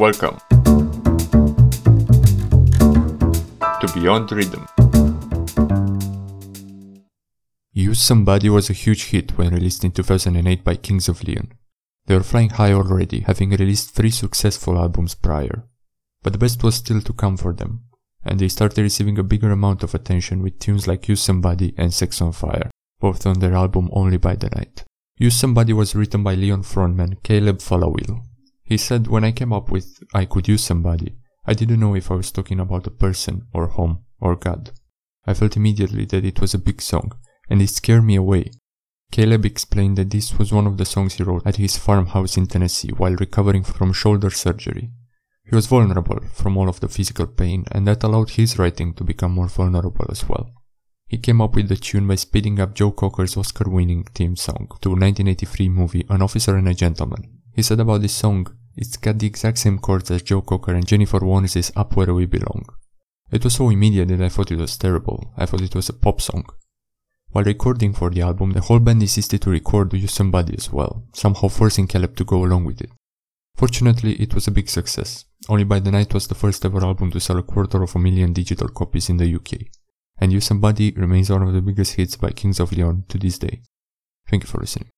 Welcome to Beyond Rhythm. Use Somebody was a huge hit when released in 2008 by Kings of Leon. They were flying high already, having released three successful albums prior. But the best was still to come for them, and they started receiving a bigger amount of attention with tunes like Use Somebody and Sex on Fire, both on their album Only by the Night. Use Somebody was written by Leon frontman Caleb Followill, he said, When I came up with I could use somebody, I didn't know if I was talking about a person, or home, or God. I felt immediately that it was a big song, and it scared me away. Caleb explained that this was one of the songs he wrote at his farmhouse in Tennessee while recovering from shoulder surgery. He was vulnerable from all of the physical pain, and that allowed his writing to become more vulnerable as well. He came up with the tune by speeding up Joe Cocker's Oscar winning theme song to 1983 movie An Officer and a Gentleman. He said about this song, it's got the exact same chords as Joe Cocker and Jennifer Warnes' Up Where We Belong. It was so immediate that I thought it was terrible. I thought it was a pop song. While recording for the album, the whole band insisted to record Use Somebody as well, somehow forcing Caleb to go along with it. Fortunately, it was a big success. Only by the Night was the first ever album to sell a quarter of a million digital copies in the UK. And Use Somebody remains one of the biggest hits by Kings of Leon to this day. Thank you for listening.